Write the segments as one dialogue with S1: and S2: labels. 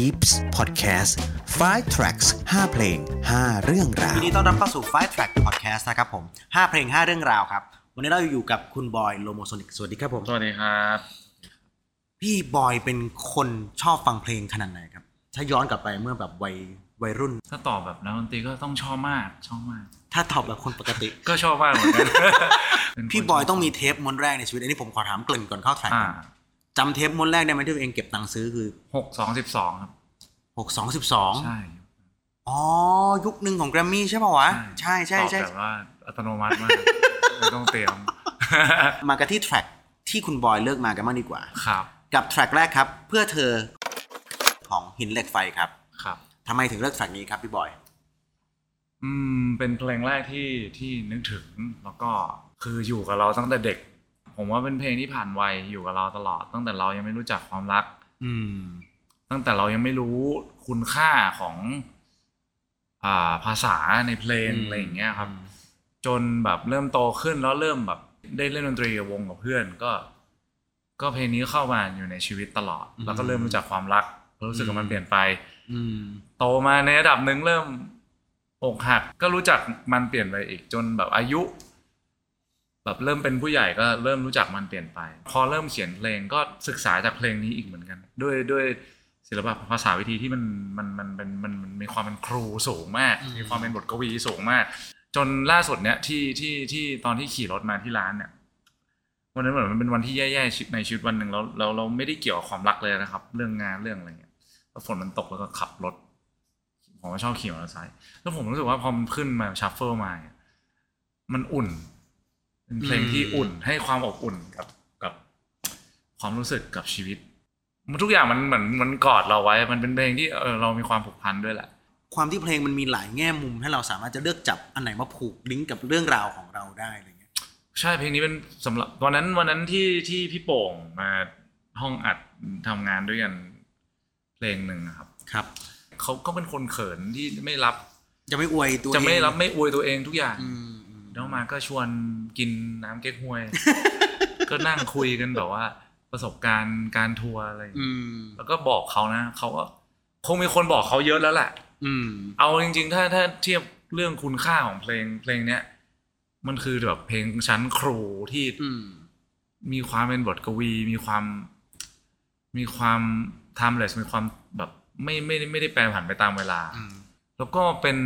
S1: Peeps Podcast 5 tracks 5 เพลง 5 เรื่องราว
S2: ยินดีต้อนรับเข้าสู่ Five Track Podcast นะครับผม 5 เพลง 5 เรื่องราวครับ วันนี้เราอยู่กับคุณบอย Lomosonic สวัสดีครับผม
S3: สวัสดีครับ
S2: พี่บอยเป็นคนชอบฟังเพลงขนาดไหนครับ ถ้าย้อนกลับไปเมื่อแบบวัยวัยรุ่น
S3: ถ้าตอบแบบนักดนตรีก็ต้องชอบมากชอบมาก
S2: ถ้าตอบแบบคนปกติ
S3: ก็ชอบมากเหมือนกันเป็นคน
S2: พี่บอยต้องมีเทปม้วนแรกในชีวิตอันนี้ผมขอถามเกริ่นก่อนเข้า track
S3: อ่า
S2: จำเทปม้วนแรกได้ไหมที่ตัวเองเก็บตังค์ซื้อคือ
S3: หกสองสิบสองครับ
S2: 6 2 12
S3: ใช่
S2: อ๋อ ยุคหนึ่งของแกรมมี่ใช่ป่าวะ ใช่ใช่
S3: ตอบ
S2: ใช่
S3: แบบว่าอัตโนมัติมากไม่ต้องเตรียม
S2: มากันที่แทร็กที่คุณบอยเลือกมากันมากดีกว่า
S3: ครับ
S2: กับแทร็กแรกครับ เพื่อเธอของหินเหล็กไฟครับ
S3: ครับ
S2: ทำไมถึงเลือกแทร็กนี้ครับพี่บอย
S3: อืม เป็นเพลงแรกที่ที่นึกถึงแล้วก็คืออยู่กับเราตั้งแต่เด็ก ผมว่าเป็นเพลงที่ผ่านวัยอยู่กับเราตลอด ตั้งแต่เรายังไม่รู้จักความรัก
S2: อืม
S3: ตั้งแต่เรายังไม่รู้คุณค่าของ อ่าภาษาในเพลง
S2: อืม
S3: อะไรอย่างเงี้ยครับ จนแบบเริ่มโตขึ้นแล้วเริ่มแบบได้เล่นดนตรีกับวงกับเพื่อน ก็ ก็เพลงนี้เข้ามาอยู่ในชีวิตตลอดแล้วก็เริ่มรู้จักความรักรู้สึกว่ามันเปลี่ยนไป
S2: อืม
S3: โตมาในระดับหนึ่งเริ่มอกหักก็รู้จักมันเปลี่ยนไปอีกจนแบบอายุ แบบเริ่มเป็นผู้ใหญ่ก็เริ่มรู้จักมันเปลี่ยนไป พอเริ่มเขียนเพลงก็ศึกษาจากเพลงนี้อีกเหมือนกัน ด้วยด้วยศิลปะภาษาวิธีที่มันมันมันเป็นมันมันมีความเป็นครูสูงมาก
S2: อืม
S3: มีความเป็นบทกวีสูงมาก จนล่าสุดเนี่ยที่ที่ที่ตอนที่ขี่รถมาที่ร้านเนี่ยวันนั้นเหมือนมันเป็นวันที่แย่ๆในชีวิตวันหนึ่งแล้วเราเราไม่ได้เกี่ยวกับความรักเลยนะครับ เรื่องงานเรื่องอะไรเงี้ยแล้วฝนมันตกแล้วก็ขับรถผมก็ชอบขี่มอเตอร์ไซค์แล้วผมรู้สึกว่าพอมันขึ้นมา shuffle มาเนี่ยมันอุ่น เป็นเพลงที่อุ่นให้ความอบอุ่นกับกับ ความรู้สึกกับชีวิต มันทุกอย่างมันเหมือนมันกอดเราไว้ มันเป็นเพลงที่เออเรามีความผูกพันด้วยแหละ
S2: ความที่เพลงมันมีหลายแง่มุมให้เราสามารถจะเลือกจับอันไหนมาผูกลิงก์กับเรื่องราวของเราได้อะไรเงี้ย
S3: ใช่เพลงนี้เป็นสำหรับวันนั้นวันนั้นที่ที่พี่โป่งมาห้องอัดทำงานด้วยกันเพลงหนึ่งอะครับ
S2: ครับ
S3: เขาก็เป็นคนเขินที่ไม่รับ
S2: จะไม่อวยตัว
S3: จะไม่
S2: เอง
S3: รับไม่อวยตัวเองทุกอย่าง
S2: อืมอืม
S3: แล้วมาก็ชวนกินน้ำเก๊กฮวย ก็นั่งคุยกันแบบว่าประสบการณ์การทัวร์อะไรอย่าง
S2: อื
S3: เงี้ย
S2: ม
S3: แล้วก็บอกเขานะเขาก็คงมีคนบอกเขาเยอะแล้วแหละ
S2: อืม
S3: เอาจริง ๆ ถ้าถ้าเทียบเรื่องคุณค่าของเพลงเพลงเนี้ยมันคือแบบเพลงชั้นครูที่
S2: อืม
S3: มีความเป็นบทกวี มีความ มีความ timeless มีความแบบ ไม่ไม่ได้ไม่ได้แปรผันไปตามเวลา
S2: อืม
S3: แล้วก็เป็น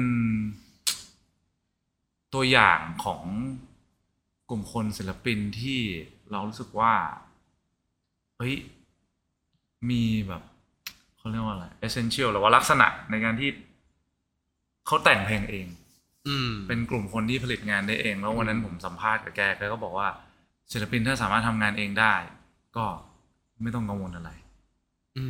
S3: ตัวอย่างของกลุ่มคนศิลปินที่เรารู้สึกว่า เฮ้ย มีแบบเขาเรียกว่าอะไร essential หรือว่าลักษณะในการที่เขาแต่งเพลงเอง
S2: อืม
S3: เป็นกลุ่มคนที่ผลิตงานได้เอง แล้ววันนั้นผมสัมภาษณ์กับแกแกก็บอกว่า ศิลปินถ้าสามารถทำงานเองได้ ก็ไม่ต้องกังวลอะไร
S2: อื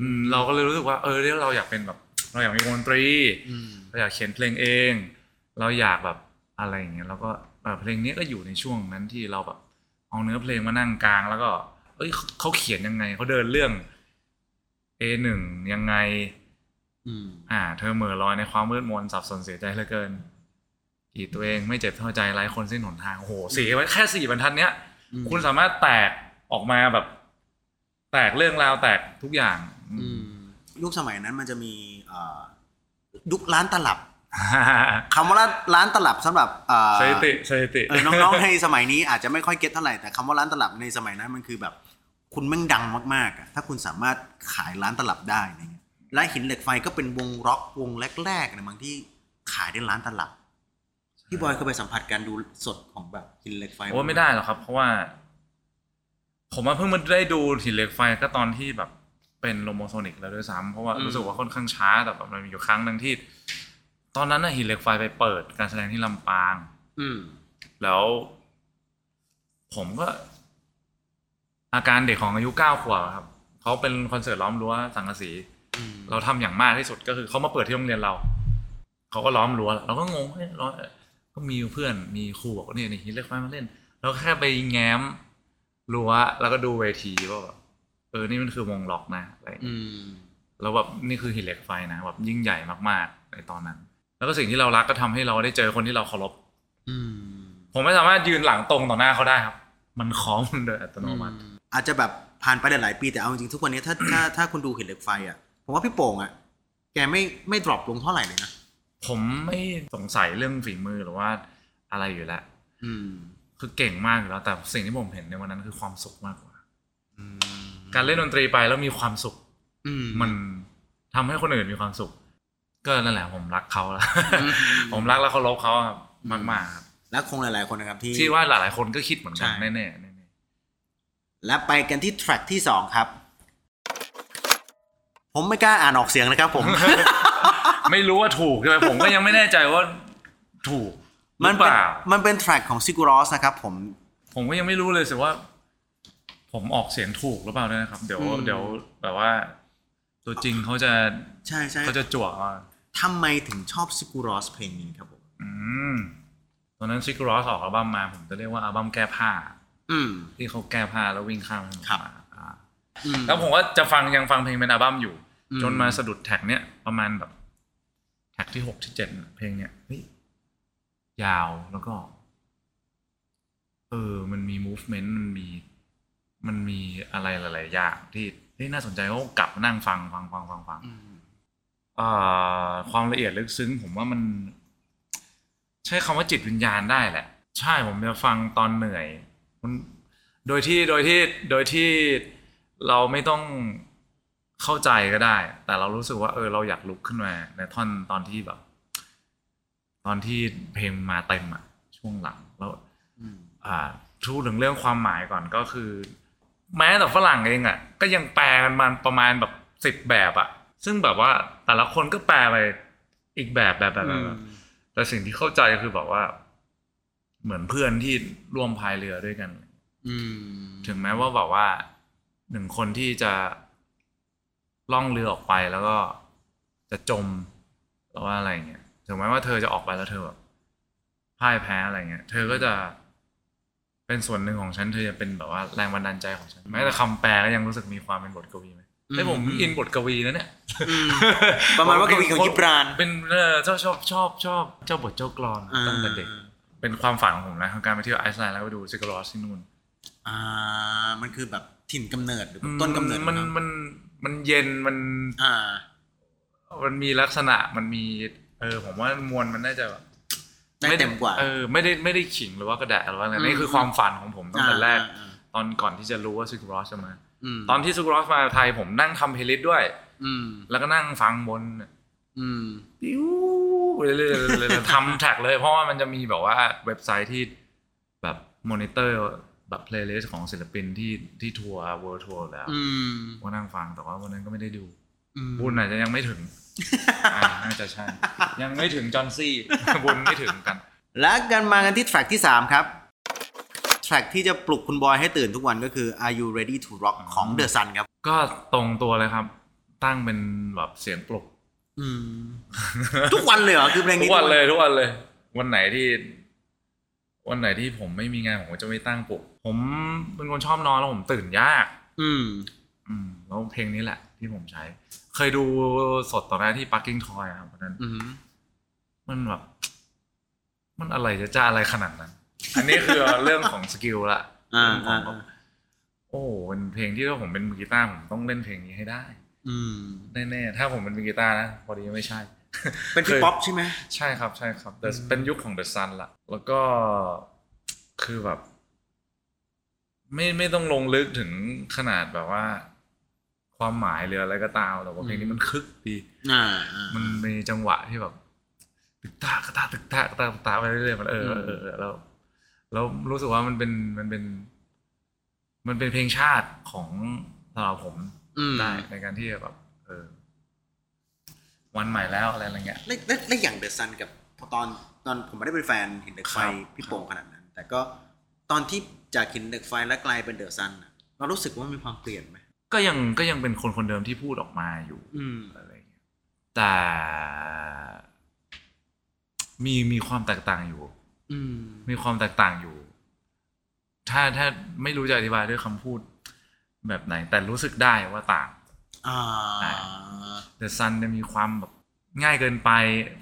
S3: อื
S2: ม
S3: มเราก็เลยรู้สึกว่า เออเนี่ยเราอยากเป็นแบบ เราอยากมีวงดนตรี
S2: อืม
S3: เราอยากเขียนเพลงเอง เราอยากแบบอะไรอย่างเงี้ยแล้วก็เอ่อเพลงนี้ก็อยู่ในช่วงนั้นที่เราแบบเอาเนื้อเพลงมานั่งกลาง แล้วก็ เอ้ยเขาเขาเขียนยังไงเขาเดินเรื่อง A หนึ่งยังไง
S2: อืม
S3: อ่า เธอเหม่อลอยในความมืดมนสับสนเสียใจเหลือเกินกีดตัวเองไม่เจ็บเท่าใจไร้คนสิ้นหนทางโอ้โหสี่ไว้แค่สี่บรรทัดเนี้ย
S2: อืม
S3: คุณสามารถแตกออกมาแบบ แตกเรื่องราวแตกทุกอย่าง
S2: อืมยุคสมัยนั้นมันจะมีเอ่อยุคร้านตลับ คำว่าร้านร้านตลับสำหรับเอ่อ
S3: สถิติสถิติ
S2: เออน้องๆในสมัยนี้อาจจะไม่ค่อยเก็ตเท่าไหร่แต่คำว่าร้านตลับในสมัยนั้นมันคือแบบ คุณแม่งดังมากๆอะถ้าคุณสามารถขายร้านตลับได้อะไรเงี้ยและหินเหล็กไฟก็เป็นวงร็อกวงแรกๆนะบางที่ขายในร้านตลับพี่บอยเคยไปสัมผัสการดูสดของแบบหินเหล็กไฟ
S3: โอ้ไม่ได้หรอกครับ เพราะว่า ผมมาเพิ่งมาได้ดูหินเหล็กไฟก็ตอนที่แบบเป็น Lomosonic แล้วด้วยซ้ำเพราะว่ารู้สึกว่าค่อนข้างช้าแต่แบบมันมีอยู่ครั้งหนึ่งที่ ตอนนั้นน่ะหินเหล็กไฟไปเปิดการแสดงที่ลำปาง
S2: อืม
S3: แล้ว ผมก็ อาการเด็กของอายุเก้าขวบอะครับเขาเป็นคอนเสิร์ตล้อมรั้วสังกะสี
S2: อืม
S3: เราทำอย่างมากที่สุดก็คือเขามาเปิดที่โรงเรียนเรา เขาก็ล้อมรั้วเราก็งงเฮ้ยล้อก็มีเพื่อนมีครูบอกว่าเนี่ยนี่ฮิตเล็กไฟมาเล่น เราก็แค่ไปแง้มรั้วแล้วก็ดูเวทีว่าแบบเออนี่มันคือวงล็อกนะอะไรอย่างเงี้ย
S2: อืม
S3: แล้วแบบนี่คือหินเหล็กไฟนะแบบยิ่งใหญ่มากๆในตอนนั้น แล้วก็สิ่งที่เรารักก็ทำให้เราได้เจอคนที่เราเคารพ
S2: อืม
S3: ผมไม่สามารถยืนหลังตรงต่อหน้าเขาได้ครับ มันคล้องมันโดยอัตโนมัติ
S2: อาจจะแบบผ่านไปหลายๆปีแต่เอาจริงๆทุกวันนี้ถ้าถ้าถ้าคุณดูหินเหล็กไฟอะผมว่าพี่โป่งอะ แกไม่ไม่ดรอปลงเท่าไหร่เลยนะ
S3: ผมไม่สงสัยเรื่องฝีมือหรือว่าอะไรอยู่แล้ว
S2: อืม
S3: คือเก่งมากอยู่แล้วแต่สิ่งที่ผมเห็นในวันนั้นคือความสุขมากกว่า
S2: อืม
S3: การเล่นดนตรีไปแล้วมีความสุข
S2: อืม
S3: มันทำให้คนอื่นมีความสุข ก็นั่นแหละผมรักเขาแล้ว
S2: อืม
S3: ผมรักและเคารพเขาครับมากๆครับ
S2: และคงหลาย ๆคนนะครับที่
S3: ที่ว่าหลายๆคนก็คิดเหมือนกัน
S2: ใช่
S3: แน่ๆแน่
S2: และไปกันที่แทร็กที่สองครับ ผมไม่กล้าอ่านออกเสียงนะครับผม
S3: ๆไม่รู้ว่าถูกใช่ไหมผมก็ยังไม่แน่ใจว่าถูกห
S2: มั
S3: รื
S2: น
S3: อเป
S2: เป็น
S3: ล่า
S2: มันเป็นแทร็กของซิกูรอสนะครับ ผม
S3: ผมก็ยังไม่รู้เลยสิว่า ผมออกเสียงถูกหรือเปล่าด้วยนะครับ เดี๋ยว
S2: อืม
S3: เดี๋ยวแบบว่า ตัวจริงเขาจะ
S2: ใช่ใช่
S3: เขาจะจวกมา
S2: ทำไมถึงชอบ Sigur Rós เพลงนี้ครับผม
S3: อืมตอนนั้น Sigur Rós ออกอัลบั้มมา ผมจะเรียกว่าอัลบั้มแก้ผ้า
S2: อืม
S3: ที่เขาแก้ผ้าแล้ววิ่งข้ามถนน
S2: ครับ
S3: มาอ่า
S2: อืม
S3: แล้วผมก็จะฟังยังฟังเพลงเป็นอัลบั้มอยู่
S2: อืม
S3: จนมาสะดุด track เนี้ยประมาณแบบ track ที่หกที่เจ็ดเพลงเนี้ยเฮ้ยยาวแล้วก็ เออ มันมี movement มันมี มันมีอะไรหลาย ๆ อย่างที่ที่น่าสนใจก็กลับมานั่งฟังฟังฟังฟังฟัง
S2: อืม
S3: เอ่อ ความละเอียดลึกซึ้ง ผมว่ามันใช้คำว่าจิตวิญญาณได้แหละ ใช่ผมจะฟังตอนเหนื่อยมันโดยที่โดยที่โดยที่เราไม่ต้องเข้าใจก็ได้ แต่เรารู้สึกว่า เออ เราอยากลุกขึ้นมาในท่อนตอนที่แบบ ตอนที่เพลงมาเต็มอะช่วงหลังแล้ว
S2: อืม
S3: อ่าทูดถึงเรื่องความหมายก่อนก็คือ แม้แต่ฝรั่งเองอะก็ยังแปลกันมาประมาณแบบสิบแบบอะ ซึ่งแบบว่าแต่ละคนก็แปลไปอีกแบบแบบแบบแบบแบบแต่สิ่งที่เข้าใจคือแบบว่า เหมือนเพื่อนที่ร่วมพายเรือด้วยกัน
S2: อืม
S3: ถึงแม้ว่าแบบว่าหนึ่งคนที่จะล่องเรือออกไปแล้วก็จะจมหรือว่าอะไรเงี้ยถึงแม้ว่าเธอจะออกไปแล้วเธอแบบพ่ายแพ้อะไรเงี้ย เธอก็จะเป็นส่วนหนึ่งของฉัน เธอจะเป็นแบบว่าแรงบันดาลใจของฉันแม้แต่คำแปลก็ยังรู้สึกมีความเป็นบทกวีไหม แต่ผมอินบทกวีนะเนี่ย
S2: อืมประมาณว่ากวีของยิบราน
S3: เป็นเออชอบชอบชอบชอบเจ้าบทเจ้ากลอนตั้งแต่เด็ก เป็นความฝันของผมนะของการไปเที่ยวไอซ์แลนด์แล้วไปดู Sigur Rós ที่นู่น
S2: อ่ามันคือแบบถิ่นกำเนิดหรือต้นกำเนิด
S3: มัน
S2: ของ
S3: มันมันเย็นมัน
S2: อ่า
S3: มันมีลักษณะมันมี เออ ผมว่ามวลมันน่าจะแบบ
S2: ได้เต็มกว่า
S3: เออไม่ได้ไม่ได้ขิงหรือว่ากระแดะหรือว่าอะไร
S2: อืม
S3: นี่คือความฝันของผมตั้งแต่แรก
S2: อ่า
S3: ตอนก่อนที่จะรู้ว่า Sigur Rós จะมา
S2: ม
S3: ตอนที่ Sigur Rós มาไทยผมนั่งทำ playlist ด้วย
S2: อืม
S3: แล้วก็นั่งฟังบน
S2: อืม
S3: ปิ้วเรื่อยๆทำ track เลย เพราะว่ามันจะมีแบบว่าเว็บไซต์ที่แบบมอนิเตอร์แบบ playlist ของศิลปินที่ที่ทัวร์ world tour แล้ว
S2: อืม
S3: ก็นั่งฟังแต่ว่าวันนั้นก็ไม่ได้ดู
S2: อืม
S3: บุญอาจจะยังไม่ถึงอ่าน่าจะใช่ยังไม่ถึงจอห์นซี่บุญไม่ถึงกัน
S2: และกันมากันที่ track ที่ 3 ครับ track ที่จะปลุกคุณบอยให้ตื่นทุกวันก็คือ Are You Ready to Rock ของ The Sun ครับ
S3: ก็ตรงตัวเลยครับ ตั้งเป็นแบบเสียงปลุก
S2: อืมทุกวันเลยเหรอ คือเพลง
S3: ทุ
S2: นี้
S3: กวันเลยทุกวันเลย วันไหนที่ วันไหนที่ผมไม่มีงานผมก็จะไม่ตั้งปลุก ผมเป็นคนชอบนอนแล้วผมตื่นยาก
S2: อืม
S3: อืมแล้วเพลงนี้แหละ ที่ผมใช้ เคยดูสดตอนนั้นที่ Parking Toy อะครับวันนั้น
S2: อืม
S3: มันแบบมันอะไรจะจ้าอะไรขนาดนั้น อันนี้คือเรื่องของสกิลละ
S2: อ่า
S3: เรื่องขอ
S2: อ่าง
S3: แบบโอ้เป็นเพลงที่ถ้าผมเป็นมือกีตาร์ผมต้องเล่นเพลงนี้ให้ได้
S2: อืม
S3: แน่ๆถ้าผมเป็นมือกีตาร์นะพอดีไม่ใช่
S2: เป็นพี่
S3: เคย
S2: ป๊อปใช่ไหม
S3: ใช่ครับใช่ครับ The
S2: อืม
S3: เป็นยุคของ The Sun ละแล้วก็คือแบบ ไม่ไม่ต้องลงลึกถึงขนาดแบบว่า ความหมายหรืออะไรก็ตามแต่ว่าเพลงนี้มันคึกดี
S2: อ่าอ่า
S3: มันมีจังหวะที่แบบตึกตากระตาตึกตากระตาตึกตาไปเรื่อยๆมันเออ
S2: อืม
S3: เออเออแล้ว แล้วรู้สึกว่ามันเป็นมันเป็น มันเป็นเพลงชาติของสำหรับผม
S2: อืม
S3: ได้ในการที่จะแบบเออวันใหม่แล้วอะไรอะไรเงี้ย
S2: และและและอย่างเดอะซันกับพอตอนตอนผมไม่ได้เป็นแฟนหินเหล็กไฟ
S3: ครับ
S2: พี่โป่งขนาดนั้น แต่ก็ตอนที่จากหินเหล็กไฟแล้วกลายเป็นเดอะซันอะเรารู้สึกว่ามีความเปลี่ยนไหม
S3: ก็ยังก็ยังเป็นคนคนเดิมที่พูดออกมาอยู่
S2: อืม
S3: อะไรเงี้ยแต่มีมีความแตกต่างอยู่
S2: อื ม
S3: มีความแตกต่างอยู่ ถ้าถ้าไม่รู้จะอธิบายด้วยคำพูด แบบไหน แต่รู้สึกได้ว่าต่าง
S2: อ่า
S3: The Sun เนี่ยมีความแบบง่ายเกินไป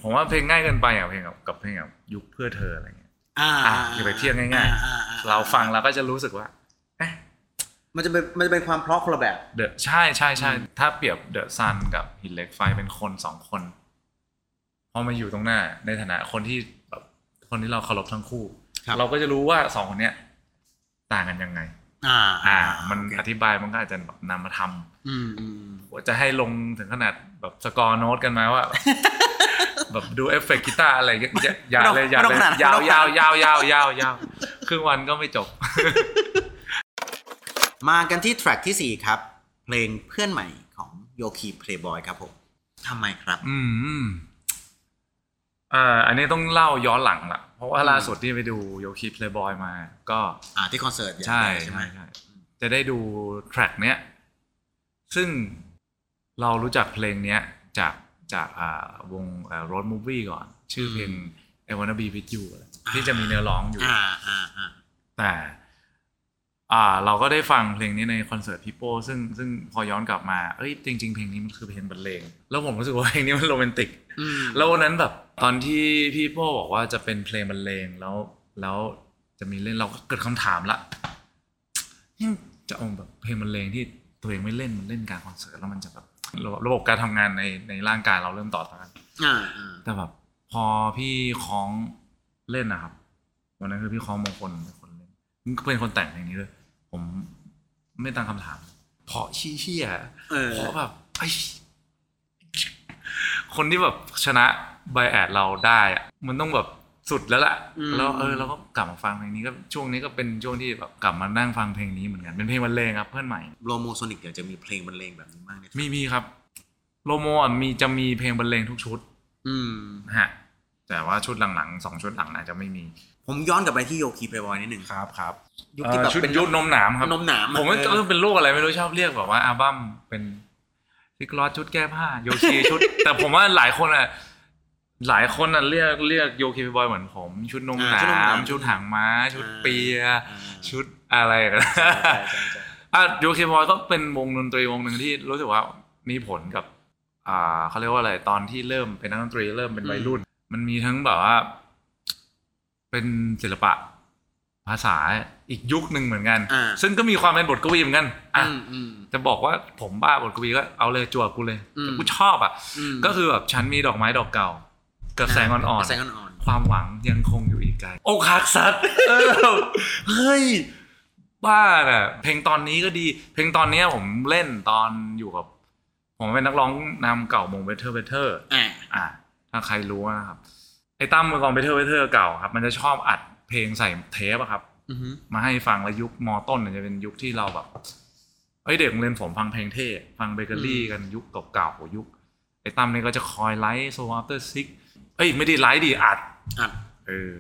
S3: ผมว่าเพลงง่ายเกินไปอะเพลงกับกับเพลงแบบยุคเพื่อเธออะไรเงี้ย
S2: อ่า
S3: อะอย่าไปเทียบง่ายๆ
S2: อ่อ่อ่
S3: เราฟังเราก็จะรู้สึกว่าเอ๊ะ
S2: มันจะเป็นมันจะเป็นความเพราะคนละแบบ
S3: เดอะใช่ใช่ใช่ถ้าเปรียบเดอะซันกับหินเหล็กไฟเป็นคนสองคนพอมาอยู่ตรงหน้า ในฐานะคนที่แบบ คนที่เราเคารพทั้งคู่
S2: ครับ
S3: เราก็จะรู้ว่าสองคนเนี้ยต่างกันยังไง
S2: อ่า
S3: อ่า มัน
S2: โอเค
S3: อธิบายมันก็อาจจะแบบนำมาทำ
S2: อืมอืม
S3: จะให้ลงถึงขนาดแบบสกอร์โน้ตกันไหมว่า แบบดูเอฟเฟกต์กีตาร์อะไรอย่าอย่าอย่าเลยอย่าเลยยาวยาวยาวยาวยาวยาวครึ่งวันก็ไม่จบ
S2: มากันที่ track ที่4ครับ เพลงเพื่อนใหม่ของโยคีเพลย์บอยครับผมทำไมครับ
S3: อืม อ่าอันนี้ต้องเล่าย้อนหลังละเพราะว่า
S2: อืม
S3: ล่าสุดที่ไปดูโยคิเพลย์บอยมา ก็
S2: อ่าที่คอนเสิร์ตอย่าง
S3: ใช่
S2: แรกใช่ไหม
S3: ใช่ใช่จะได้ดูแทร็กเนี้ยซึ่งเรารู้จักเพลงเนี้ยจากจากอ่าวงรถมูฟวี่ก่อน ชื่อเพลง I Wanna Be With You อะไรที่จะมีเนื้อร้องอยู่
S2: อ่าอ่าอ่า
S3: แต่อ่าเราก็ได้ฟังเพลงนี้ในคอนเสิร์ตพี่โป้ซึ่งซึ่งพอย้อนกลับมาเอ้ยจริง ๆ เพลงนี้มันคือเพลงบรรเลง แล้วผมรู้สึกว่าเพลงนี้มันโรแมนติก
S2: อืม
S3: แล้ววันนั้นแบบ ตอนที่พี่โป้บอกว่าจะเป็นเพลงบรรเลงแล้วแล้วจะมีเล่นเราก็เกิดคำถามละนี่จะเอาแบบเพลงบรรเลงที่ตัวเองไม่เล่นมันเล่นกลารคอนเสิร์ตแล้วมันจะแบบระบบระบบการทำงานในในร่างกายเราเริ่มต่อต้าน
S2: อ่าอ่า
S3: แต่แบบพอพี่คล้องเล่นนะครับวันนั้นคือพี่คล้องมงคลเป็นคนเล่นก็เป็นคนแต่งเพลงนี้เลยผมไม่ตั้งคำถาม เพราะชี้เชี่ย
S2: เออ
S3: เพราะแบบไอ้คนที่แบบชนะ bias เราได้อะมันต้องแบบสุดแล้วล่ะแล้วเออเราก็กลับมาฟังเพลงนี้ก็ช่วงนี้ก็เป็นช่วงที่แบบกลับมานั่งฟังเพลงนี้เหมือนกันเป็นเพลงบรรเลงครับเพื่อนใหม่
S2: Lomosonic อยากจะมีเพลงบรรเลงแบบนี้มากเนี่ย
S3: มีมีครับ Lomo อะมีจะมีเพลงบรรเลงทุกชุด
S2: อืม
S3: ฮะ แต่ว่าชุดหลังๆสองชุดหลังอาจจะไม่มี
S2: ผมย้อนกลับไปที่โยคีเพลย์บอยนิดหนึ่ง
S3: ครับครับ
S2: ยุคที่แบบ
S3: ชุด
S2: เป็น
S3: ยุคนมหนามครับ
S2: นมหนาม
S3: ผมว่า
S2: เอ
S3: เอ
S2: อ
S3: อเป็นลูกอะไรไม่รู้ชอบเรียกแบบว่าอัลบั้มเป็นซิกลอสชุดแก้ผ้าโยคีชุด แต่ผมว่าหลายคนอะ หลายคนอะเรียกเรียกโยคีบอยเหมือนผม ชุดนมห
S2: อ่าชุดนมห
S3: นานา
S2: ม
S3: มชุดหางม้า ชุด
S2: อ่า
S3: เปีย
S2: อ่า
S3: ชุดอะไรกัน
S2: ใช่ใช่ใช่ใช่
S3: อะโยคีบอยก็เป็นวงดนตรีวงหนึ่งที่รู้สึกว่ามีผลกับ อ่าเขาเรียกว่าอะไรตอนที่เริ่มเป็นนักดนตรีเริ่มเป็นวัยรุ่น มันมีทั้งแบบว่า เป็นศิลปะภาษาอีกยุคหนึ่งเหมือนกัน
S2: อ่า
S3: ซึ่งก็มีความเป็นบทกวีเหมือนกันอะ
S2: อืมอืม
S3: จะบอกว่าผมบ้าบทกวีก็เอาเลยจวบกูเลย
S2: อืม
S3: แต่กูชอบอะ
S2: อืม
S3: ก็คือแบบฉันมีดอกไม้ดอกเก่า กับแสงอ่อน
S2: แสงอ่อน
S3: ๆความหวังยังคงอยู่อีกไกลอกหักสัตว์เออเฮ้ยบ้าน่ะเพลงตอนนี้ก็ดี เพลงตอนเนี้ยผมเล่นตอนอยู่กับ ผมเป็นนักร้องนำเก่าวงเบเทอร์เบเทอร์
S2: ๆอ่า
S3: อะถ้าใครรู้นะครับไอ้ตั้มมือกลองเบเทอร์เบเทอร์เก่าครับ มันจะชอบอัดเพลงใส่เทปอะครับ
S2: อือฮึ
S3: มาให้ฟังแล้วยุคมอต้นเนี่ยจะเป็นยุคที่เราแบบเอ้ยเด็กโรงเรียนผมฟังเพลงเท่ ฟังเบเกอรี่กันยุคเก่าๆยุคไอ้ตั้มเนี่ยก็จะคอย write Soul After Six เอ้ยไม่ได้ write ดิอัด
S2: อัด
S3: เออ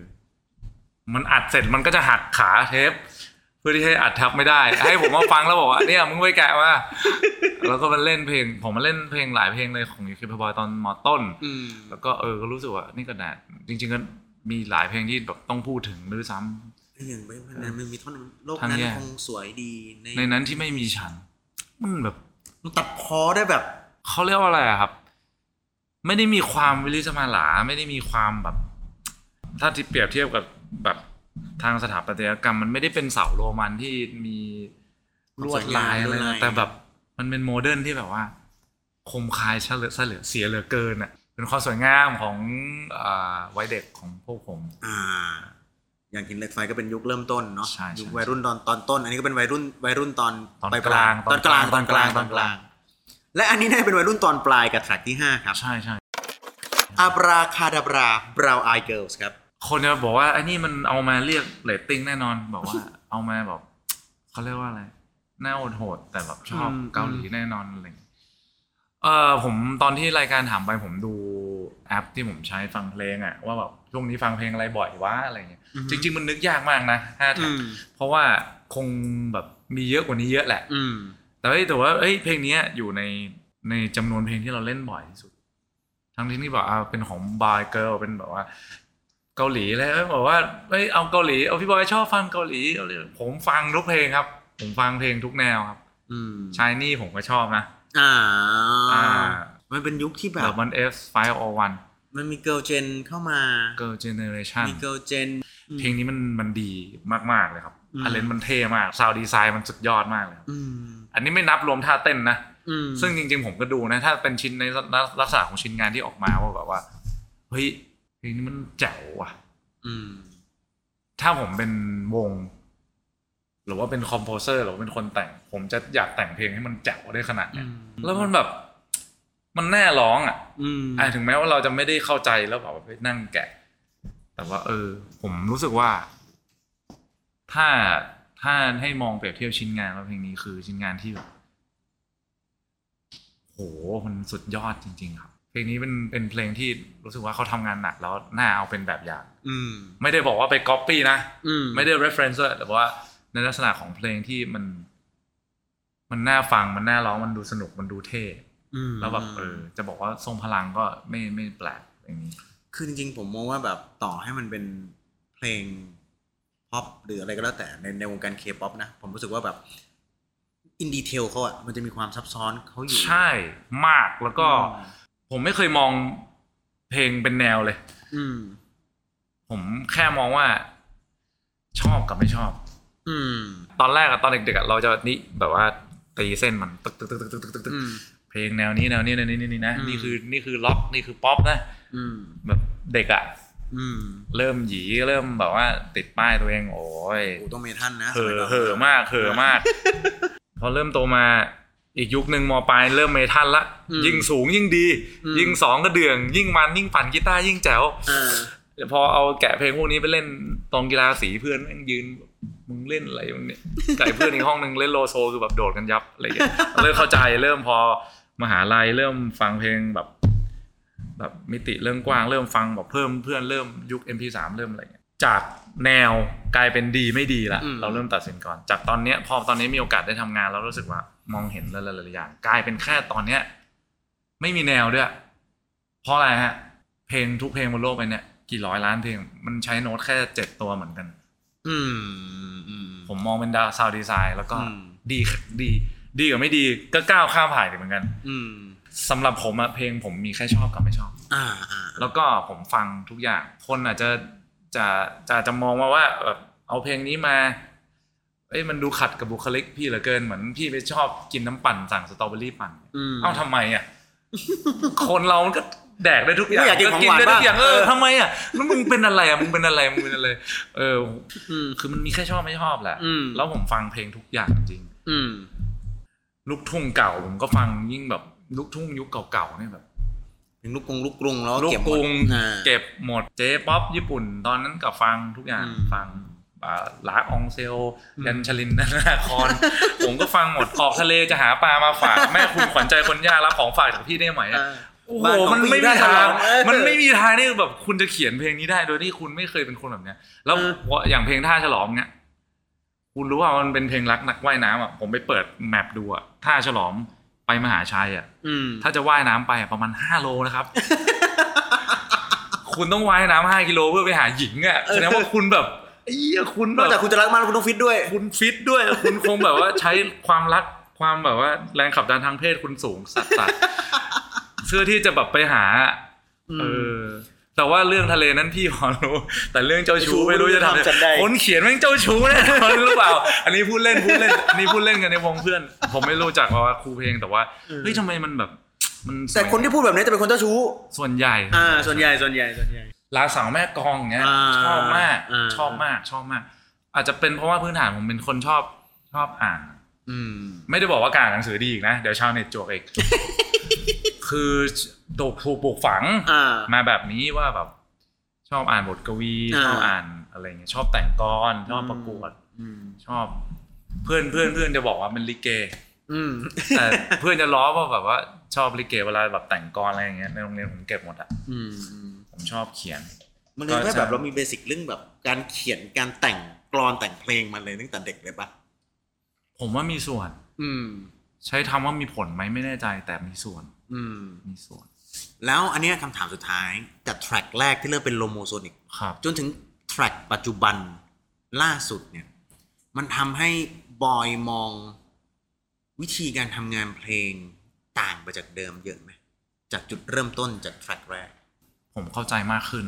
S3: มันอัดเสร็จมันก็จะหักขาเทป เพื่อที่ให้อัดทับไม่ได้ ให้ผมมาฟังแล้วบอกว่าเนี่ยมึงไปแกะมาแล้วก็มาเล่นเพลง ผมมาเล่นเพลงหลายเพลงเลยของยูคิปบอยตอนมอต้น
S2: อืม
S3: แล้วก็เออก็รู้สึกว่านี่ก็น่าจริง ๆก็มีหลายเพลงที่แบบต้องพูดถึงด้วยซ้ำ
S2: อย่างไม่นั้นมันมีท่อนหนึ่งโลก
S3: ทาง
S2: นั้น
S3: แยก
S2: คงสวยดีใน
S3: ในนั้นที่ไม่มีฉัน มันแบบ
S2: มันตัดพอได้แบบ
S3: เขาเรียกว่าอะไรอะครับ ไม่ได้มีความวิลิสมาหลา ไม่ได้มีความแบบ ถ้าที่เปรียบเทียบกับแบบทางสถาปัตยกรรม มันไม่ได้เป็นเสาโรมันที่มีลวดลายอะไร
S2: ลวดลาย
S3: นะแต่แบบมันเป็นโมเดิร์นที่แบบว่า คมคายเฉลือเฉลือเสียเหลือเกินอะเป็นความสวยงามของอ่าวัยเด็กของพวกผม
S2: อ่า อย่างหินเหล็กไฟก็เป็นยุคเริ่มต้นเนาะ
S3: ใช่ใช่
S2: ยุควัยรุ่นตอนตอนต้น อันนี้ก็เป็นวัยรุ่นวัยรุ่นตอน
S3: ตอน
S2: ปย
S3: กลาง
S2: ตอนกลาง
S3: ต
S2: ต
S3: อ
S2: อนน
S3: ก
S2: ก
S3: ลา
S2: ลางง
S3: ต
S2: ต
S3: อ
S2: อนน
S3: ก
S2: ก
S3: ลา
S2: ลางง และอันนี้น่าจะเป็นวัยรุ่นตอนปลายกับแทร็กที่ห้าครับ
S3: ใช่ใช่
S2: อาบราคาดาบรา brown eye girls ครับ
S3: คนจะบอกว่าไอ้นี่มันเอามาเรียกเรตติ้งแน่นอน บอกว่าเอามาแบบเขาเรียกว่าอะไรหน้าโหดๆแต่แบบชอบ
S2: อืม
S3: เกาหลีแน่นอนอะไรอย่างเงี้ยเออผมตอนที่รายการถามไปผมดูแอปที่ผมใช้ฟังเพลงอะว่าแบบช่วงนี้ฟังเพลงอะไรบ่อยวะอะไรเงี้ยจริง ๆ มันนึกยากมากนะห้าแท็
S2: อื
S3: ก
S2: ม
S3: เพราะว่าคงแบบมีเยอะกว่านี้เยอะแหละ
S2: อืม
S3: แต่ว่าแต่ว่าเอ้ยเพลงเนี้ยอยู่ในในจำนวนเพลงที่เราเล่นบ่อยที่สุด ทั้งที่นี่บอกอ่าเป็นของบอยเกิร์ลเป็นแบบว่า เกาหลีแล้วบอกว่าเอ้ยเอาเกาหลีเอาพี่บอยชอบฟังเกาหลีเอาเลยผมฟังทุกเพลงครับ ผมฟังเพลงทุกแนวครับ
S2: อืม
S3: ชายนี่ผมก็ชอบนะ
S2: อ่า
S3: อ่า
S2: มันเป็นยุคที่แบ
S3: แบบบมันเอฟไฟโอวัน
S2: มันมีเกิ l ลเจนเข้ามา
S3: เกิร์ลเจเนเรชัน
S2: มีเกิ l ลเจน
S3: เพลงนี้มันมันดีมากๆเลยครับ
S2: อืม
S3: arrange มันเท่มาก sound design มันสุดยอดมากเลยครับ
S2: อืม
S3: อันนี้ไม่นับรวมท่าเต้นนะ
S2: อืม
S3: ซึ่งจริง ๆ ผมก็ดูนะ ถ้าเป็นชิ้นในลักษณะของชิ้นงานที่ออกมาว่าแบบว่าเฮ้ยเพลงนี้มันแจ๋วว่ะ
S2: อืม
S3: ถ้าผมเป็นวง หรือว่าเป็น composer หรือว่าเป็นคนแต่ง ผมจะอยากแต่งเพลงให้มันแจ๋วได้ขนาดเนี้ย
S2: อืม
S3: แล้วมันแบบมันแน่ร้องอะ
S2: อืม
S3: อะถึงแม้ว่าเราจะไม่ได้เข้าใจแล้วแบบว่าไปนั่งแกะ แต่ว่า เออ ผมรู้สึกว่า ถ้า ถ้าให้มองเปรียบเทียบชิ้นงานว่าเพลงนี้คือชิ้นงานที่แบบโหมันสุดยอดจริง ๆ ครับ เพลงนี้เป็นเป็นเพลงที่รู้สึกว่าเขาทำงานหนักแล้วน่าเอาเป็นแบบอย่าง
S2: อืม
S3: ไม่ได้บอกว่าไปก๊อปปี้นะ
S2: อืม
S3: ไม่ได้ reference ด้วยแต่ว่าในลักษณะของเพลงที่มัน มันน่าฟังมันน่าร้องมันดูสนุกมันดูเท่
S2: อืม
S3: แล้วแบบเออจะบอกว่าทรงพลังก็ไม่ไม่แปลกอย่างนี้
S2: คือจริงๆผมมองว่าแบบต่อให้มันเป็นเพลง ป๊อปหรืออะไรก็แล้วแต่ในในวงการเคป๊อปนะ ผมรู้สึกว่าแบบ in detail เขาอะมันจะมีความซับซ้อนเขาอยู่
S3: ใช่มากแล้วก็
S2: อืม
S3: ผมไม่เคยมองเพลงเป็นแนวเลย
S2: อืม
S3: ผมแค่มองว่า ชอบกับไม่ชอบ
S2: อืม
S3: ตอนแรกอะตอนเด็กๆอะเราจะนี่แบบว่าตีเส้นมันตึกตึกตึกตึกตึกตึกตึก
S2: อืม
S3: เพลงแนวนี้แนวนี้แนวนี้นี่นะ
S2: อืม
S3: นี่คือนี่คือล็อกนี่คือป๊อปนะ
S2: อืม
S3: แบบเด็กอะ
S2: อืม
S3: เริ่มหยีเริ่มแบบว่า ติดป้ายตัวเองโอ้ย
S2: โอ้ต้องเมทันนะ
S3: เห่อ
S2: สยก่น
S3: เห่อมากเห่อมาก พอเริ่มโตมาอีกยุคหนึ่งมปลายเริ่มเมทัลละ ยิ่งสูงยิ่งดี ยิ่งสองก็เดือง ยิ่งมันยิ่งปั่นกีตาร์ยิ่งแจ๋ว
S2: อ่า
S3: พอเอาแกะเพลงพวกนี้ไปเล่นตรงกีฬาสีเพื่อนแม่งยืนมึงเล่นอะไรมึงเนี่ยไก่เพื่อนอีกห้องหนึ่งเล่นโลโซคือแบบโดดกันยับอะไรอย่างเงี้ยเริ่มเข้าใจเริ่มพอมหาลัยเริ่มฟังเพลงแบบ แบบมิติเริ่มกว้างเริ่มฟังแบบเพิ่มเพื่อนเริ่มยุค MP3 เริ่มอะไรเงี้ยจากแนวกลายเป็นดีไม่ดีละเราเริ่มตัดสินก่อน จากตอนเนี้ยพอตอนนี้มีโอกาสได้ทำงานแล้วรู้สึกว่ามองเห็นหลายๆอย่างกลายเป็นแค่ตอนเนี้ย ไม่มีแนวด้วย เพราะอะไรฮะ เพลงทุกเพลงบนโลกไปเนี่ยกี่ร้อยล้านเพลงมันใช้โน้ตแค่เจ็ดตัวเหมือนกัน
S2: อืมอืม
S3: ผมมองเป็นดาว sound design แล้วก็
S2: อืม
S3: ดีดี ดีกับไม่ดีก็ก้าวข้ามผ่านเหมือนกัน
S2: อืม
S3: สำหรับผมอะเพลงผมมีแค่ชอบกับไม่ชอบ
S2: อ่าอ่า
S3: แล้วก็ผมฟังทุกอย่าง คนอาจจะจะจะจะมองมาว่าแบบเอาเพลงนี้มาเอ้ยมันดูขัดกับบุคลิกพี่เหลือเกินเหมือนพี่ไปชอบกินน้ำปั่นสั่งสตรอเบอรี่ปั่น
S2: อืม
S3: เอ้าทำไมอะคนเรามันก็แดกได้ทุกอย่าง
S2: ไม่อยากกินของหวาน
S3: ได้ทุกอย่าง
S2: บ้าง
S3: เออ
S2: เออ
S3: ทำไมอะแล้วมึงเป็นอะไรอะมึงเป็นอะไรมึงเป็นอะไร เออ
S2: อืม
S3: คือมันมีแค่ชอบไม่ชอบแหละ
S2: อืม
S3: แล้วผมฟังเพลงทุกอย่างจริง
S2: อืม
S3: ลูกทุ่งเก่าผมก็ฟังยิ่งแบบ ลูกทุ่งยุคเก่าๆเนี่ยแบบ
S2: ถึงลูกกรุงลูกกรุงแล้ว
S3: ลูก
S2: เก็บห
S3: ก
S2: มด
S3: รุง
S2: อ่า
S3: เก็บหมดเจป๊อปญี่ปุ่น ตอนนั้นกับฟังทุกอย่าง
S2: อืม
S3: ฟังอ่าลาอองเซล
S2: อืม
S3: ยันชลินนาคอนผมก็ฟังหมดออกทะเลจะหาปลามาฝากแม่คุณขวัญใจคนยากรับของฝากจากพี่ได้ไหมอะ
S2: อ่า
S3: โอ้โห
S2: บ้านของ
S3: มันไม่
S2: พี่
S3: มี
S2: ได้ฉล
S3: ทา
S2: องงเออ
S3: มันไม่มีทางที่แบบคุณจะเขียนเพลงนี้ได้ โดยที่คุณไม่เคยเป็นคนแบบเนี้ย แล้ว
S2: เออ
S3: อย่างเพลงท่าฉลองเนี่ยคุณรู้ว่ามันเป็นเพลงรักนักว่ายน้ำอะผมไปเปิดแมปดูอะท่าฉลอง ไปมหาชัยอะ
S2: อืม
S3: ถ้าจะว่ายน้ำไปอะประมาณห้าโลนะครับ คุณต้องว่ายน้ำห้ากิโลเพื่อไปหาหญิงอะแสดงว่าคุณแบบไอ้เหี้ยคุณ
S2: น
S3: แบ
S2: อกจาก
S3: บ
S2: คุณจะรักมันคุณต้องฟิตด้วย
S3: คุณฟิตด้วย คุณคงแบบว่าใช้ความรักความแบบว่าแรงขับดันทางเพศคุณสูงสัสสัสเพื่อที่จะแบบไปหา เออ แต่ว่าเรื่องทะเลนั้นพี่พอรู้ แต่เรื่องเจ้าชู้ไม่รู้จะทำยัง
S2: จำได้
S3: ไงคนเขียนแม่งเจ้าชู้แน่นอนหรือเปล่า อันนี้พูดเล่นพูดเล่นอันนี้พูดเล่นกันในวงเพื่อน ผมไม่รู้จักว่าครูเพลงแต่ว่าเฮ้ยทำไมมันแบบมันสวย
S2: แต่คนที่พูดแบบนี้จะเป็นคนเจ้าชู้
S3: ส่วนใหญ่
S2: อ่า ส่วนใหญ่ส่วนใหญ่ส่วนใหญ่
S3: ลาสาวแม่กลองอย่างเงี้ย
S2: อ่า
S3: ชอบมาก
S2: อ่า
S3: ชอบมากชอบมาก อาจจะเป็นเพราะว่าพื้นฐานผมเป็นคนชอบชอบอ่าน
S2: อืม
S3: ไม่ได้บอกว่าการอ่านหนังสือดีอีกนะเดี๋ยวชาวเน็ตจวกอีก คือถูกถูกปลูกฝัง
S2: อ่า
S3: มาแบบนี้ว่าแบบ ชอบอ่านบทกวี
S2: อ่า
S3: ชอบอ่านอะไรเงี้ยชอบแต่งกรชอบประกวด
S2: อืม
S3: ชอบ เพื่อนเพื่อนเพื่อนจะบอกว่าเป็นลิเก
S2: อืม
S3: แต่เพื่อนจะล้อว่าแบบว่าชอบลิเกเวลาแบบแต่งกรอะไรอย่างเงี้ยในโรงเรียนผมเก็บหมดอะ
S2: อืมอืม
S3: ผมชอบเขียน
S2: มันเลย
S3: ก็
S2: แค่
S3: ใช่
S2: แบบเรามี basic เรื่องแบบการเขียนการแต่งกลอนแต่งเพลงมาเลยตั้งแต่เด็กเลยปะ
S3: ผมว่ามีส่วน
S2: อืม
S3: ใช้คำว่ามีผลไหมไม่แน่ใจแต่มีส่วน
S2: อืม
S3: มีส่วน
S2: แล้วอันเนี้ยคำถามสุดท้ายจาก track แรกที่เริ่มเป็น Lomosonic
S3: ครับ
S2: จนถึง track ปัจจุบันล่าสุดเนี่ย มันทำให้บอยมองวิธีการทำงานเพลงต่างไปจากเดิมเยอะไหมจากจุดเริ่มต้นจาก track แรก
S3: ผมเข้าใจมากขึ้น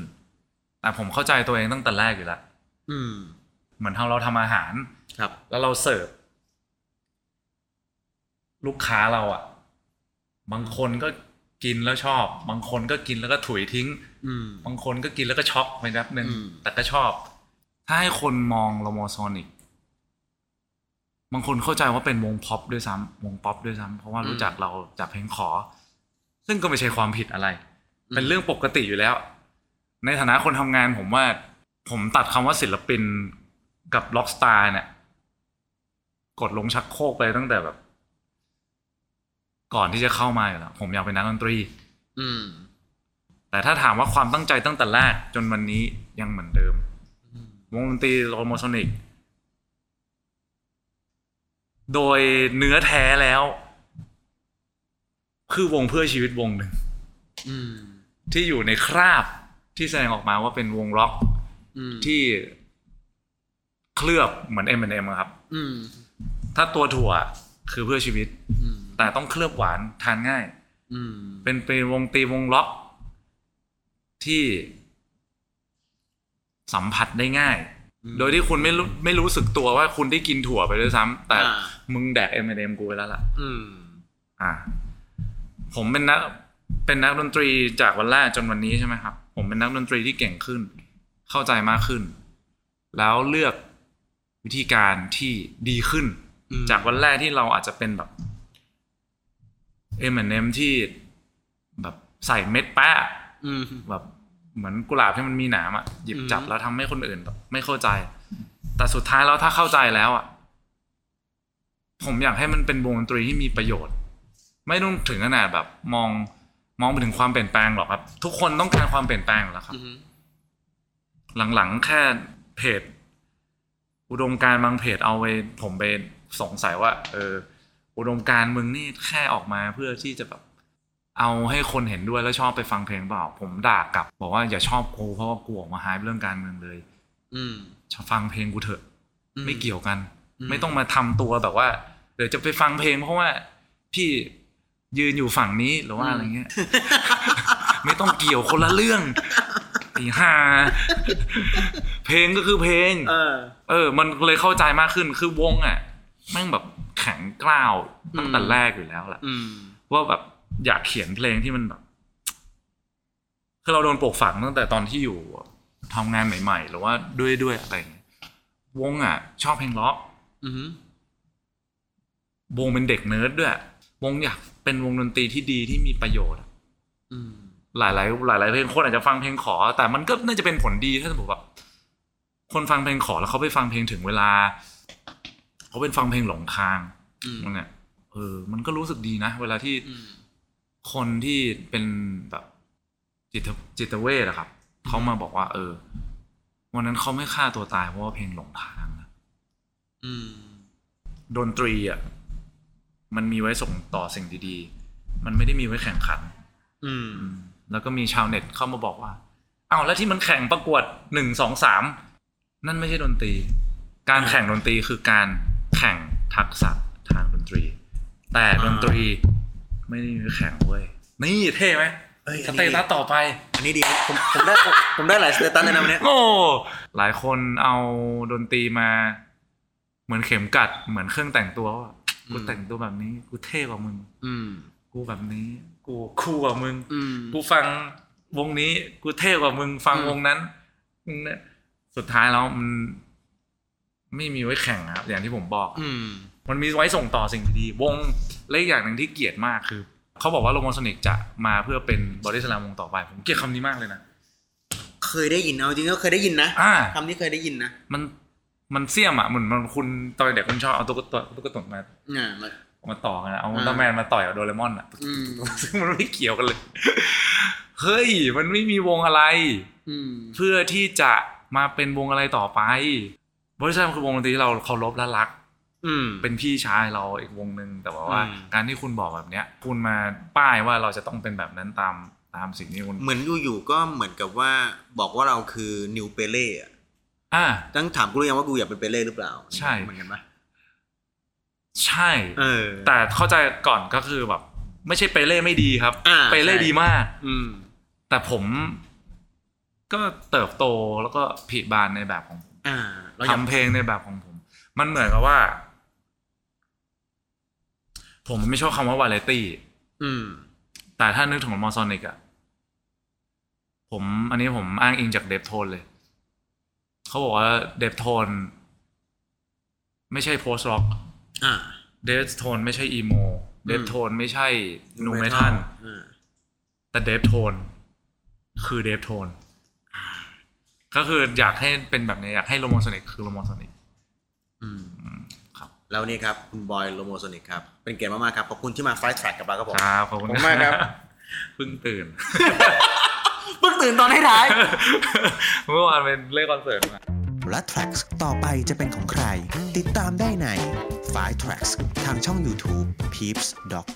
S3: แต่ผมเข้าใจตัวเองตั้งแต่แรกอยู่แล้ว
S2: อืม
S3: เหมือนทางเราทำอาหาร
S2: ครับ
S3: แล้วเราเสิร์ฟ ลูกค้าเราอะ่ะบางคนก็กินแล้วชอบ บางคนก็กินแล้วก็ถุยทิ้ง
S2: อืม
S3: บางคนก็กินแล้วก็ช็อกไปแป๊บนึง
S2: อืม
S3: แต่ก็ชอบ ถ้าให้คนมอง Lomosonicบางคนเข้าใจว่าเป็นวงพ็อปด้วยซ้ำวงป๊อปด้วยซ้ำเพราะว่ารู้จักเราจากเพลงขอ ซึ่งก็ไม่ใช่ความผิดอะไร เป็นเรื่องปกติอยู่แล้ว ในฐานะคนทำงานผมว่า ผมตัดคำว่าศิลปินกับล็อกสตาร์เนี่ย กดลงชักโครกไปตั้งแต่แบบ ก่อนที่จะเข้ามาอยู่แล้วผมอยากเป็นนักดนตรี
S2: อืม
S3: แต่ถ้าถามว่าความตั้งใจตั้งแต่แรกจนวันนี้ยังเหมือนเดิมวงดนตรี Lomosonic โดยเนื้อแท้แล้ว คือวงเพื่อชีวิตวงหนึ่ง
S2: อืม
S3: ที่อยู่ในคราบที่แสดงออกมาว่าเป็นวงร็อก
S2: อืม
S3: ที่เคลือบเหมือน M&M อะครับ
S2: อืม
S3: ถ้าตัวถั่วคือเพื่อชีวิต
S2: อืม
S3: แต่ต้องเคลือบหวานทานง่าย
S2: อืม
S3: เป็นเป็นวงตีวงร็อก ที่ สัมผัสได้ง่าย โดยที่คุณไม่รู้ไม่รู้สึกตัวว่าคุณได้กินถั่วไปด้วยซ้ำแต่
S2: อ่า
S3: มึงแดก M&M กูไปแล้วล่ะ
S2: อืม
S3: อ่า ผมเป็นนักเป็นนักดนตรีจากวันแรกจนวันนี้ใช่ไหมครับ ผมเป็นนักดนตรีที่เก่งขึ้น เข้าใจมากขึ้น แล้วเลือกวิธีการที่ดีขึ้น
S2: อืม
S3: จากวันแรกที่เราอาจจะเป็นแบบ M&M ที่แบบใส่เม็ดแปะ
S2: อืม
S3: แบบเหมือนกุหลาบที่มันมีหนามอะหยิบจับ
S2: อืม
S3: แล้วทำให้คนอื่นแบบไม่เข้าใจ แต่สุดท้ายแล้วถ้าเข้าใจแล้วอะผมอยากให้มันเป็นวงดนตรีที่มีประโยชน์ ไม่ต้องถึงขนาดแบบ มองมองไปถึงความเปลี่ยนแปลงหรอกครับ ทุกคนต้องการความเปลี่ยนแปลงอยู่แล้วครับ
S2: อืม
S3: หลังๆแค่เพจ อุดมการณ์บางเพจเอาไปผมไปสงสัยว่า เออ อุดมการณ์มึงนี่แค่ออกมาเพื่อที่จะแบบเอาให้คนเห็นด้วยแล้วชอบไปฟังเพลงเปล่า ผมด่ากลับ บอกว่าอย่าชอบกูเพราะว่ากูออกมาหายเรื่องการเมืองเลย
S2: อืม
S3: ฟังเพลงกูเถอะ
S2: อืม
S3: ไม่เกี่ยวกัน
S2: อืม
S3: ไม่ต้องมาทำตัวแบบว่าเดี๋ยวจะไปฟังเพลง เพราะว่าพี่ยืนอยู่ฝั่งนี้หรือว่าอะไรเงี้ย ไม่ต้องเกี่ยวคนละเรื่องไอีห่าเพลงก็คือเพลง
S2: เออ
S3: เออ มันเลยเข้าใจมากขึ้นคือวงอะแม่งแบบ แข็งกล้าวตั้งแต่
S2: อืม
S3: แรกอยู่แล้วแหละ
S2: อืม
S3: ว่าแบบอยากเขียนเพลงที่มันแบบคือเราโดนปลูกฝังตั้งแต่ตอนที่อยู่ทำงานใหม่ ๆ หรือว่าด้วยด้วยอะไรอย่างเงี้ยวงอะ ชอบเพลงล็อก
S2: อืม
S3: วงเป็นเด็กเนิร์ดด้วยวงอยากเป็นวงดนตรีที่ดีที่มีประโยชน์อะ
S2: อืม
S3: หลายหลายหลายหลายๆเพลงคนอาจจะฟังเพลงขอ แต่มันก็น่าจะเป็นผลดีถ้าสมมติแบบคนฟังเพลงขอแล้วเขาไปฟังเพลงถึงเวลา เขาเป็นฟังเพลงหลงทาง
S2: อืม
S3: มันเนี่ยเออ มันก็รู้สึกดีนะ เวลาที่
S2: อืม
S3: คนที่เป็นแบบจิตจิตเวชอะครับเขามาบอกว่า เออ วันนั้นเขาไม่ฆ่าตัวตายเพราะว่าเพลงหลงทางนะ
S2: อืม
S3: ดนตรีอะมันมีไว้ส่งต่อสิ่งดีๆ มันไม่ได้มีไว้แข่งขัน
S2: อืม
S3: อืมแล้วก็มีชาวเน็ตเข้ามาบอกว่า เอ้าแล้วที่มันแข่งประกวดหนึ่งสองสามนั่นไม่ใช่ดนตรี การแข่งดนตรีคือการ แข่งทักษะทางดนตรี แต่ดนตรีไม่ได้มีไว้แข่งเว้ยนี่เท่ไหม
S2: เอ้ยอันนี้
S3: status ต่อไป
S2: อันนี้ดี ผมผมได้ผมได้หลาย status เลยนะวันเนี้ย
S3: โอ้หลายคนเอาดนตรีมา เหมือนเข็มกลัดเหมือนเครื่องแต่งตัวว่ากูแต่งตัวแบบนี้ กูเท่กว่ามึง
S2: อืม
S3: กูแบบนี้ กู cool กว่ามึง
S2: อืม
S3: กูฟังวงนี้ กูเท่กว่ามึง ฟัง
S2: อืม
S3: วงนั้นมึงเนี่ยสุดท้ายแล้วมัน ไม่มีไว้แข่งนะครับ อย่างที่ผมบอก
S2: อืม
S3: มันมีไว้ส่งต่อสิ่งดีๆวงและอีกอย่างหนึ่งที่เกลียดมากคือเขาบอกว่า Lomosonic จะมาเพื่อเป็นบอดี้สแลมวงต่อไป ผมเกลียดคำนี้มากเลยนะ
S2: เคยได้ยินเอาจริงก็เคยได้ยินนะ
S3: อ่า
S2: คำนี้เคยได้ยินนะ
S3: มันมันเสี่ยมอะเหมือนมันคุณตอนเด็กคุณชอบเอาตุ๊กตาตุ๊กตามา
S2: อ่ามา
S3: มาต่อกันอะเอา
S2: อ่า
S3: อุลตร้าแมนมาต่อยกับโดเรมอนอะ
S2: อืม
S3: ซึ่งมันไม่เกี่ยวกันเลยเฮ้ยมันไม่มีวงอะไร
S2: อืม
S3: เพื่อที่จะมาเป็นวงอะไรต่อไป บริษัทคือวงดนตรีที่เราเคารพและรัก
S2: อืม
S3: เป็นพี่ชายเราอีกวงหนึ่งแต่ว่าว่า
S2: อืม
S3: การที่คุณบอกแบบเนี้ย คุณมาป้ายว่าเราจะต้องเป็นแบบนั้นตามตามสิ่งที่คุณ
S2: เหมือนอยู่ๆก็เหมือนกับว่าบอกว่าเราคือนิวเปเล่อะ
S3: อ่า
S2: ตั้งถามกูหรือยังว่ากูอยากเป็นเปเล่หรือเปล่า
S3: ใช่
S2: เหมือนกันปะ
S3: ใช่
S2: เออ
S3: แต่เข้าใจก่อนก็คือแบบ ไม่ใช่เปเล่ไม่ดีครับ
S2: อ่า
S3: เปเล่
S2: ใช่
S3: ดีมาก
S2: อืม
S3: แต่ผมก็เติบโตแล้วก็ผลิบานในแบบของผม
S2: อ่าเราอยาก
S3: ทำเพลงในแบบของผม มันเหมือนกับว่า ผมไม่ชอบคำว่าวาไรตี้
S2: อืม
S3: แต่ถ้านึกถึง Lomosonic อะผมอันนี้ผมอ้างอิงจาก Deftones เลย เขาบอกว่า Deftones ไม่ใช่ post-rock อ่า Deftones ไม่ใช่ emo Deftones ไม่ใช่ nu
S2: metal อ่า
S3: แต่ Deftones คือ Deftones ก็คืออยากให้เป็นแบบนี้อยากให้ Lomosonic คือ Lomosonic
S2: อืม
S3: ครับ
S2: แล้วนี่ครับคุณบอย Lomosonic ครับ เป็นเกียรติมากๆครับขอบคุณที่มา 5 Tracks กับเราครับผม
S3: ครับขอบคุณ
S2: ขอบคุณมากครับ
S3: เพิ่งตื่น
S2: เพิ่งตื่นตอนให้ท้าย
S3: เมื่อวานเป็นเล่นคอนเสิร์ตมา
S1: และ Tracks ต่อไปจะเป็นของใคร ติดตามได้ใน5 Tracks ทางช่อง YouTube Peeps Doc